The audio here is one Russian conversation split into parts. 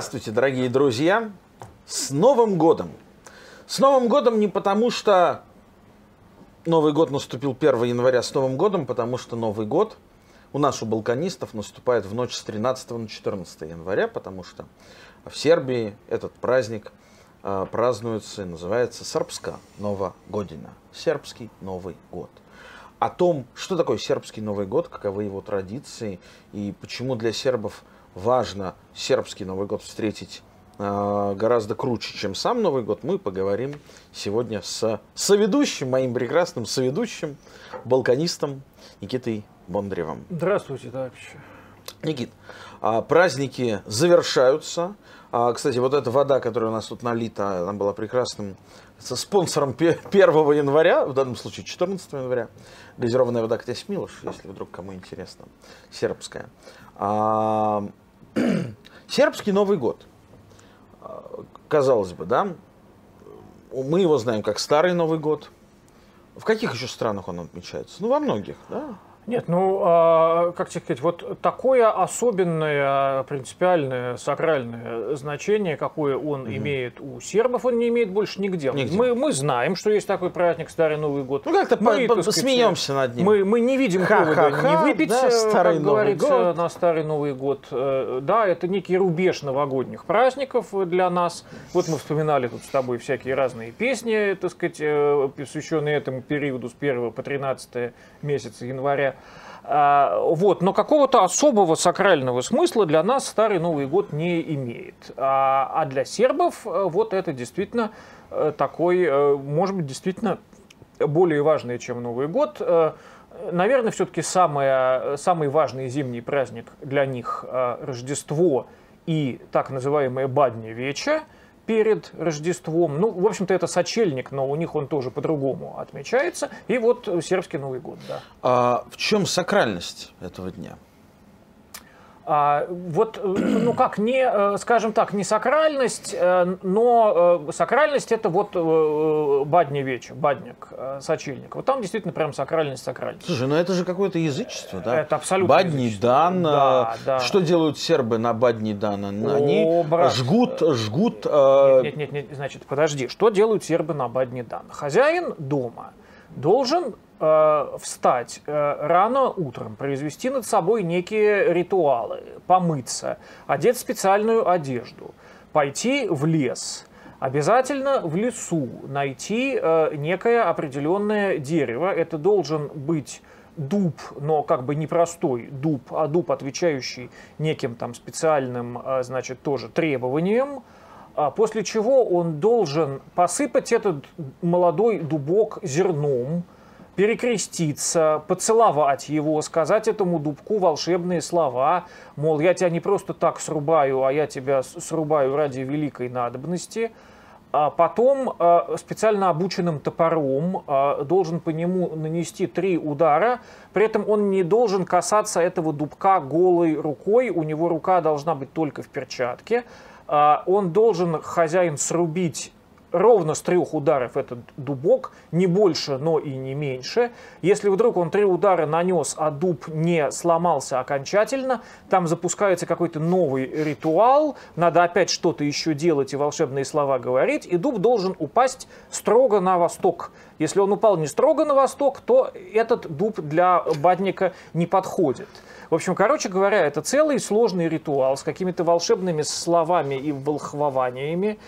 Здравствуйте, дорогие друзья! С Новым годом! С Новым годом не потому, что Новый год наступил 1 января с Новым годом, потому что Новый год у нас, у балканистов, наступает в ночь с 13 на 14 января, потому что в Сербии этот праздник э, празднуется и называется Сербска Нова Година. Сербский Новый год. О том, что такое сербский Новый год, каковы его традиции и почему для сербов важно сербский Новый год встретить э, гораздо круче, чем сам Новый год, мы поговорим сегодня с соведущим, моим прекрасным соведущим, балканистом Никитой Бондаревым. Здравствуйте, товарищи. Никит, а, праздники завершаются. А, кстати, вот эта вода, которая у нас тут налита, она была прекрасным со спонсором 1 января, в данном случае 14 января. Газированная вода Князь Милош, если вдруг кому интересно, сербская. А, сербский Новый год. Казалось бы, да, мы его знаем как Старый Новый год. В каких еще странах он отмечается? Ну, во многих, да. Нет, ну, а, как тебе сказать, вот такое особенное, принципиальное, сакральное значение, какое он угу. имеет у сербов, он не имеет больше нигде. нигде. Мы, мы знаем, что есть такой праздник Старый Новый год. Ну, как-то мы, по, сказать, смеемся над ним. Мы, мы не видим повода не выпить, да, э, старый как Новый говорится, год. на Старый Новый год. Э, да, это некий рубеж новогодних праздников для нас. Вот мы вспоминали тут с тобой всякие разные песни, так сказать, э, посвященные этому периоду с 1 по 13 месяца января. А, вот, но какого-то особого сакрального смысла для нас Старый Новый год не имеет. А, а для сербов э, вот это действительно э, такой, э, может быть, действительно более важный, чем Новый год. Наверное, все-таки самый важный зимний праздник для них Рождество и так называемое Бадня Веча – перед Рождеством. Ну, в общем-то, это сочельник, но у них он тоже по-другому отмечается. И вот сербский Новый год, да. А в чем сакральность этого дня? А, вот, э, ну как, не, э, скажем так, не сакральность, э, но сакральность это вот бадня вечер, бадник, сочельник. Вот там действительно прям сакральность, сакральность. Слушай, ну это же какое-то язычество, да? Это абсолютно Бадни язычество. дан. Да, да. Что делают сербы на Бадни дан? Они О, брат. жгут, жгут... Нет, нет, нет, значит, подожди, что делают сербы на Бадни дан? Хозяин дома должен э, встать э, рано утром, произвести над собой некие ритуалы, помыться, одеть специальную одежду, пойти в лес, обязательно в лесу найти э, некое определенное дерево. Это должен быть дуб, но как бы не простой дуб, а дуб, отвечающий неким там специальным, э, значит, тоже требованиям, после чего он должен посыпать этот молодой дубок зерном, перекреститься, поцеловать его, сказать этому дубку волшебные слова, мол, я тебя не просто так срубаю, а я тебя срубаю ради великой надобности. А потом а, специально обученным топором а, должен по нему нанести три удара, при этом он не должен касаться этого дубка голой рукой, у него рука должна быть только в перчатке. Он должен, хозяин, срубить ровно с трех ударов этот дубок, не больше, но и не меньше. Если вдруг он три удара нанес, а дуб не сломался окончательно, там запускается какой-то новый ритуал, надо опять что-то еще делать и волшебные слова говорить, и дуб должен упасть строго на восток. Если он упал не строго на восток, то этот дуб для бадника не подходит. В общем, короче говоря, это целый сложный ритуал с какими-то волшебными словами и волхвованиями.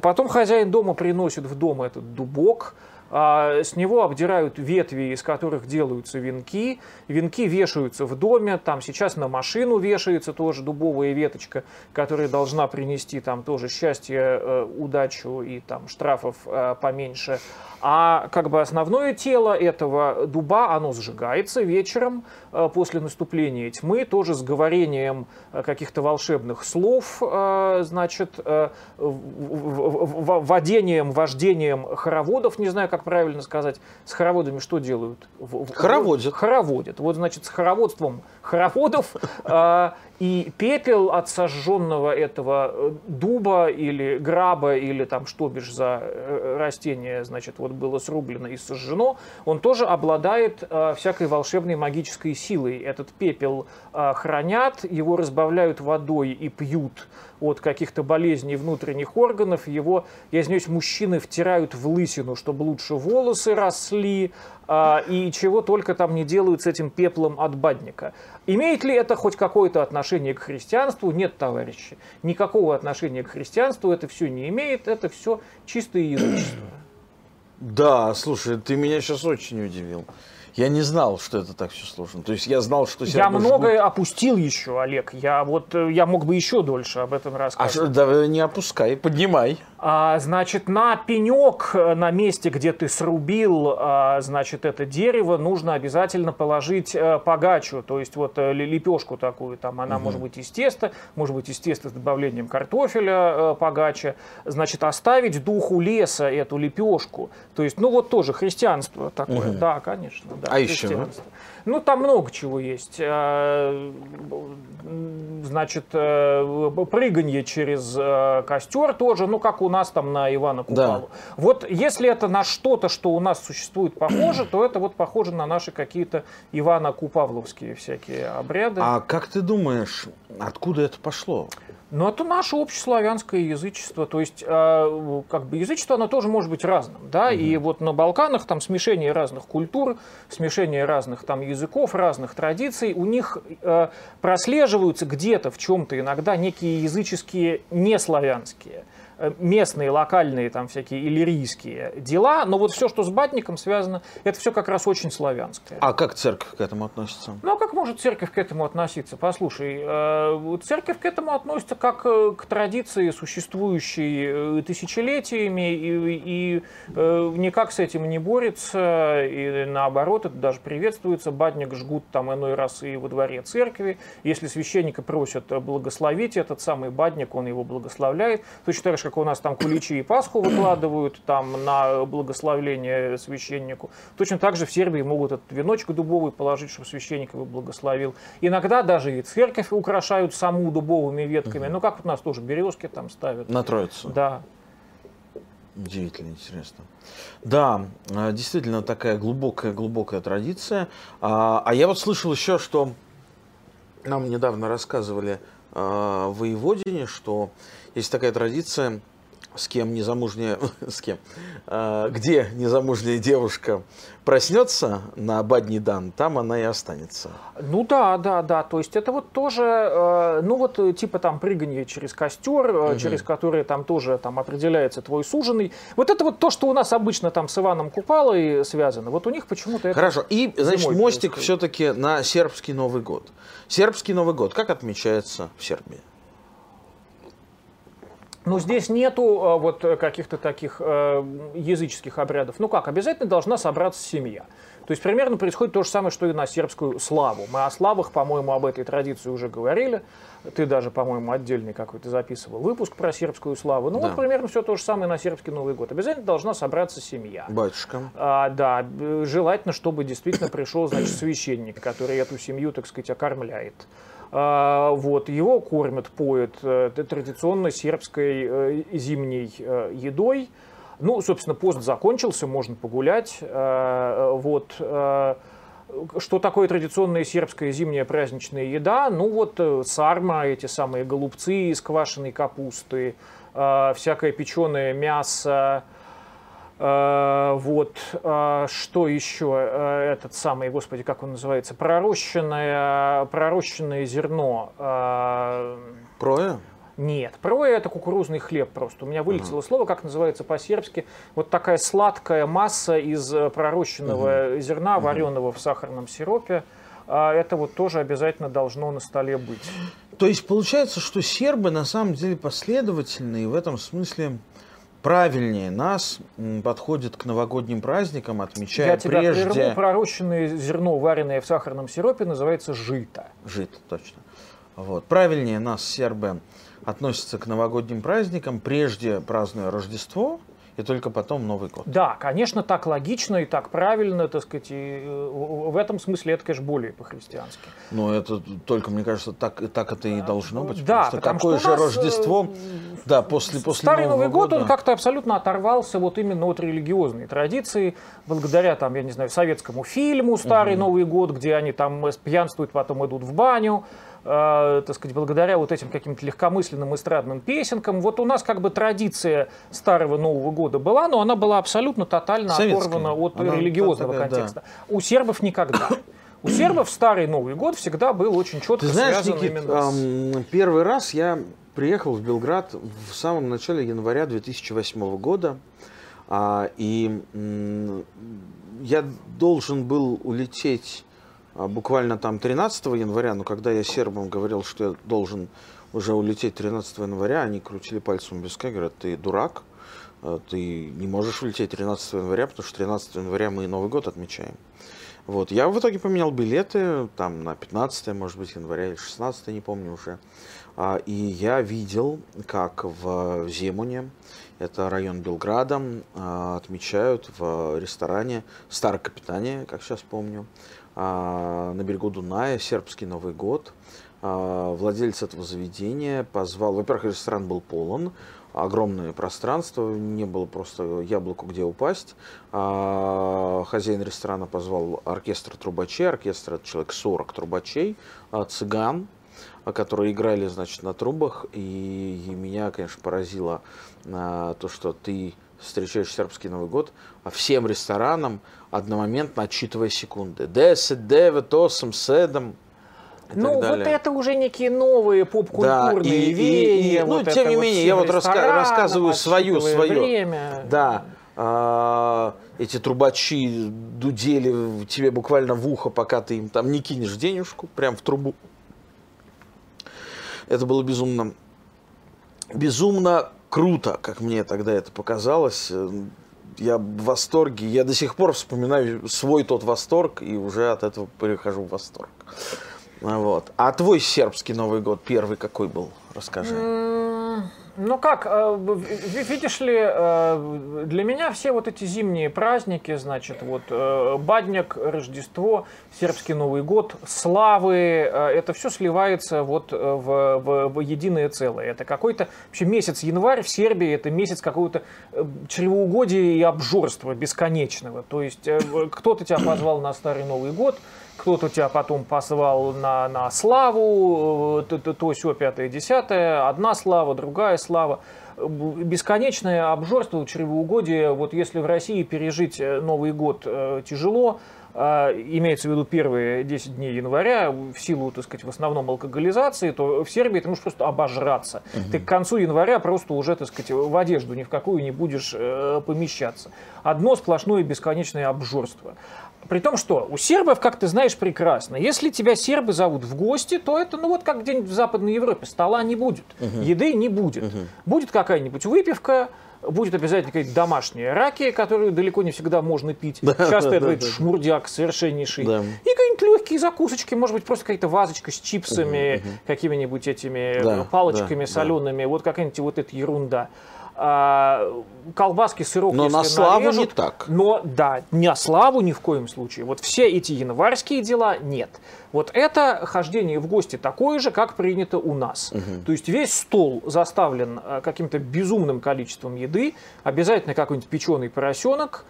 Потом хозяин дома приносит в дом этот дубок, с него обдирают ветви, из которых делаются венки. Венки вешаются в доме, там сейчас на машину вешается тоже дубовая веточка, которая должна принести там тоже счастье, э, удачу и там штрафов э, поменьше. А как бы основное тело этого дуба, оно сжигается вечером э, после наступления тьмы, тоже с говорением э, каких-то волшебных слов, э, значит, водением, вождением хороводов, не знаю, как правильно сказать, с хороводами что делают? Хороводят. Хороводят. Вот, значит, с хороводством хороводов И пепел от сожженного этого э, дуба или граба, или там что бишь за э, растение, значит, вот было срублено и сожжено, он тоже обладает э, всякой волшебной магической силой. Этот пепел э, хранят, его разбавляют водой и пьют от каких-то болезней внутренних органов. Его, я извиняюсь, мужчины втирают в лысину, чтобы лучше волосы росли, а, и чего только там не делают с этим пеплом от бадника. Имеет ли это хоть какое-то отношение к христианству? Нет, товарищи. Никакого отношения к христианству это все не имеет, это все чистое язычество. Да, слушай, ты меня сейчас очень удивил. Я не знал, что это так все сложно. То есть я знал, что Я многое жгут... опустил еще, Олег. Я вот э, я мог бы еще дольше об этом рассказать. А да, не опускай, поднимай. А, значит, на пенек, э, на месте, где ты срубил, а, значит, это дерево, нужно обязательно положить а, погачу, то есть вот лепешку такую, там она угу. может быть из теста, может быть из теста с добавлением картофеля погача. Значит, оставить духу леса эту лепешку. То есть, ну вот тоже христианство такое. Угу. Да, конечно. Да, а еще? Ну, там много чего есть. А, значит, э, прыганье через э, костер тоже, ну, как у нас там на Ивана Купалу. Да. Вот если это на что-то, что у нас существует похоже, то это вот похоже на наши какие-то Ивана Купавловские всякие обряды. А как ты думаешь, откуда это пошло? Ну, это наше общеславянское язычество. То есть, э, как бы язычество, оно тоже может быть разным. Да? Угу. И вот на Балканах там смешение разных культур, смешение разных там языков, разных традиций. У них э, прослеживаются где-то в чем-то иногда некие языческие неславянские местные, локальные, там всякие иллирийские дела, но вот все, что с батником связано, это все как раз очень славянское. А как церковь к этому относится? Ну, а как может церковь к этому относиться? Послушай, э, церковь к этому относится как э, к традиции, существующей тысячелетиями, и, и никак с этим не борется, и наоборот, это даже приветствуется. Батник жгут там иной раз и во дворе церкви. Если священника просят благословить этот самый батник, он его благословляет. Точно так же, как у нас там куличи и Пасху выкладывают там на благословление священнику, точно так же в Сербии могут этот веночек дубовый положить, чтобы священник его благословил. Иногда даже и церковь украшают саму дубовыми ветками. Угу. Ну, как у нас тоже березки там ставят. На Троицу. Да. Удивительно интересно. Да, э, действительно такая глубокая-глубокая традиция. А, а я вот слышал еще, что нам недавно рассказывали Воеводине, что есть такая традиция, с кем незамужняя, с кем, а, где незамужняя девушка проснется на бадний дан, там она и останется. Ну да, да, да, то есть это вот тоже, э, ну вот э, типа там прыгание через костер, угу. через который там тоже там определяется твой суженый. Вот это вот то, что у нас обычно там с Иваном Купалой связано, вот у них почему-то это Хорошо, и значит мостик все-таки на сербский Новый год. Сербский Новый год как отмечается в Сербии? Но здесь нету э, вот каких-то таких э, языческих обрядов. Ну как, обязательно должна собраться семья. То есть примерно происходит то же самое, что и на сербскую славу. Мы о славах, по-моему, об этой традиции уже говорили. Ты даже, по-моему, отдельный какой-то записывал выпуск про сербскую славу. Ну да. вот примерно все то же самое на сербский Новый год. Обязательно должна собраться семья. Батюшка. А, да, желательно, чтобы действительно пришел, значит, священник, который эту семью, так сказать, окормляет. А, вот, его кормят, поют э, традиционно сербской э, зимней э, едой. Ну, собственно, пост закончился, можно погулять. Вот, что такое традиционная сербская зимняя праздничная еда? Ну вот сарма, эти самые голубцы из квашеной капусты, всякое печеное мясо, вот, э, что еще, э, этот самый, господи, как он называется, пророщенное, пророщенное зерно. Проя? Нет, проя это кукурузный хлеб просто. У меня вылетело uh-huh. слово, как называется по-сербски. Вот такая сладкая масса из пророщенного uh-huh. зерна, uh-huh. вареного в сахарном сиропе. Это вот тоже обязательно должно на столе быть. То есть получается, что сербы на самом деле последовательные в этом смысле правильнее нас подходит к новогодним праздникам, отмечая Я тебя прежде... прерву, пророщенное зерно, вареное в сахарном сиропе, называется жито. Жито, точно. Вот. Правильнее нас, сербы, относятся к новогодним праздникам, прежде празднуя Рождество, и только потом Новый год. Да, конечно, так логично и так правильно, так сказать, и э, в этом смысле это, конечно, более по-христиански. Но это только, мне кажется, так, так это и должно быть. Да, потому что какое что же Рождество, да, после, после Старый Нового Новый год, года. он как-то абсолютно оторвался вот именно от религиозной традиции, благодаря там, я не знаю, советскому фильму «Старый Новый год», где они там пьянствуют, потом идут в баню, э, так сказать, благодаря вот этим каким-то легкомысленным эстрадным песенкам. Вот у нас как бы традиция Старого Нового года была, но она была абсолютно тотально Советская. оторвана от Она религиозного такая, да. контекста. У сербов никогда. У сербов Старый Новый год всегда был очень четко Ты знаешь, связан Никит, именно с... первый раз я приехал в Белград в самом начале января 2008 года, а, и я должен был улететь буквально там 13 января, но когда я сербам говорил, что я должен уже улететь 13 января, они крутили пальцем без говорят, ты дурак, а, ты не можешь улететь 13 января, потому что 13 января мы Новый год отмечаем. Вот. Я в итоге поменял билеты там на 15, может быть, января или 16, не помню уже. А, И я видел, как в Земуне, это район Белграда, а, отмечают в ресторане Старокапитания, как сейчас помню, а, на берегу Дуная, сербский Новый год. А, Владелец этого заведения позвал, во-первых, ресторан был полон, огромное пространство, не было просто яблоку где упасть. А, Хозяин ресторана позвал оркестр трубачей, оркестр это человек 40 трубачей, а, цыган, а, которые играли, значит, на трубах. И, меня, конечно, поразило а, то, что ты встречаешь сербский Новый год, а всем ресторанам одномоментно отчитывая секунды. 10, 9, 8, 7 и Ну, вот это уже некие новые поп-культурные Да, и- и- веяния. и- ну, вот тем не вот менее, я вот раска- рассказываю свою- отсчитывая свою. время. Да, а, эти трубачи дудели тебе буквально в ухо, пока ты им там не кинешь денежку, прям в трубу. Это было безумно, безумно круто, как мне тогда это показалось. Э, Я в восторге. Я до сих пор вспоминаю свой тот восторг и уже от этого перехожу в восторг. Вот. А твой сербский Новый год первый какой был? Расскажи. Ну как, э, видишь ли, э, для меня все вот эти зимние праздники, значит, вот э, Бадняк, Рождество, Сербский Новый год, Славы, это все сливается вот в, в- в единое целое. Это какой-то вообще месяц январь в Сербии, это месяц какого-то чревоугодия и обжорства бесконечного. То есть кто-то тебя позвал на Старый Новый год, кто-то тебя потом позвал на, на славу, э, то, то, то сё, пятое, десятое, одна слава, другая слава. Бесконечное обжорство, чревоугодие. Вот если в России пережить э, Новый год э, тяжело, имеется в виду первые 10 дней января, в силу, так сказать, в основном алкоголизации, то в Сербии ты можешь просто обожраться. Ты к концу января просто уже, так сказать, в одежду ни в какую не будешь помещаться. Одно сплошное бесконечное обжорство. При том, что у сербов, как ты знаешь прекрасно, если тебя сербы зовут в гости, то это, ну вот как где-нибудь в Западной Европе, стола не будет, еды не будет. Будет какая-нибудь выпивка, будет обязательно какая-то домашняя ракия, которую далеко не всегда можно пить. Часто да, это да, да. шмурдяк совершеннейший. Да. И какие-нибудь легкие закусочки, может быть, просто какая-то вазочка с чипсами, какими-нибудь этими Да, палочками да, да. солеными, вот какая-нибудь вот эта ерунда. А, колбаски, сырок, Но на славу не нарежут, так. но да, не о славу ни в коем случае. Вот все эти январские дела нет. Вот это хождение в гости такое же, как принято у нас. То есть весь стол заставлен э, каким-то безумным количеством еды, обязательно какой-нибудь печеный поросенок,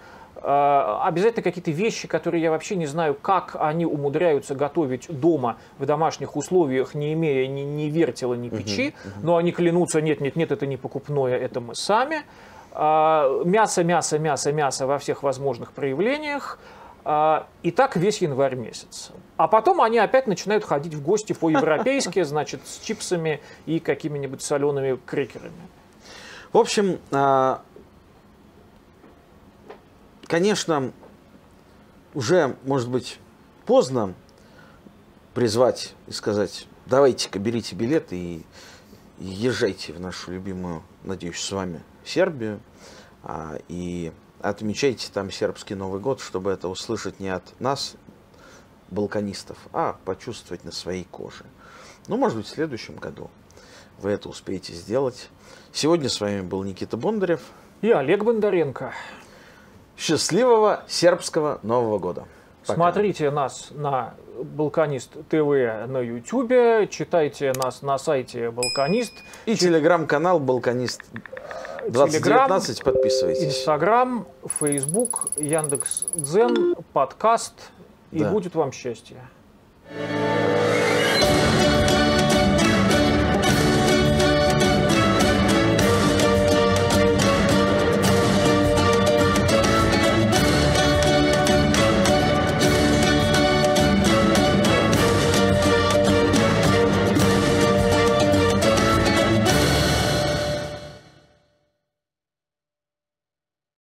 обязательно какие-то вещи, которые я вообще не знаю, как они умудряются готовить дома в домашних условиях, не имея ни, ни вертела, ни печи, но они клянутся, нет, нет, нет, это не покупное, это мы сами. А, Мясо, мясо, мясо, мясо во всех возможных проявлениях. А, И так весь январь месяц. А потом они опять начинают ходить в гости по-европейски, значит, с чипсами и какими-нибудь солеными крекерами. В общем, а, конечно, уже, может быть, поздно призвать и сказать, давайте-ка берите билеты и езжайте в нашу любимую, надеюсь, с вами Сербию а, и отмечайте там сербский Новый год, чтобы это услышать не от нас, балканистов, а почувствовать на своей коже. Ну, может быть, в следующем году вы это успеете сделать. Сегодня с вами был Никита Бондарев. И Олег Бондаренко. Счастливого сербского Нового года. Пока. Смотрите нас на Балканист ТВ на Ютубе, читайте нас на сайте Балканист. И телеграм-канал Балканист 2019, подписывайтесь. Инстаграм, Фейсбук, Яндекс Дзен, подкаст. И да. будет вам счастье.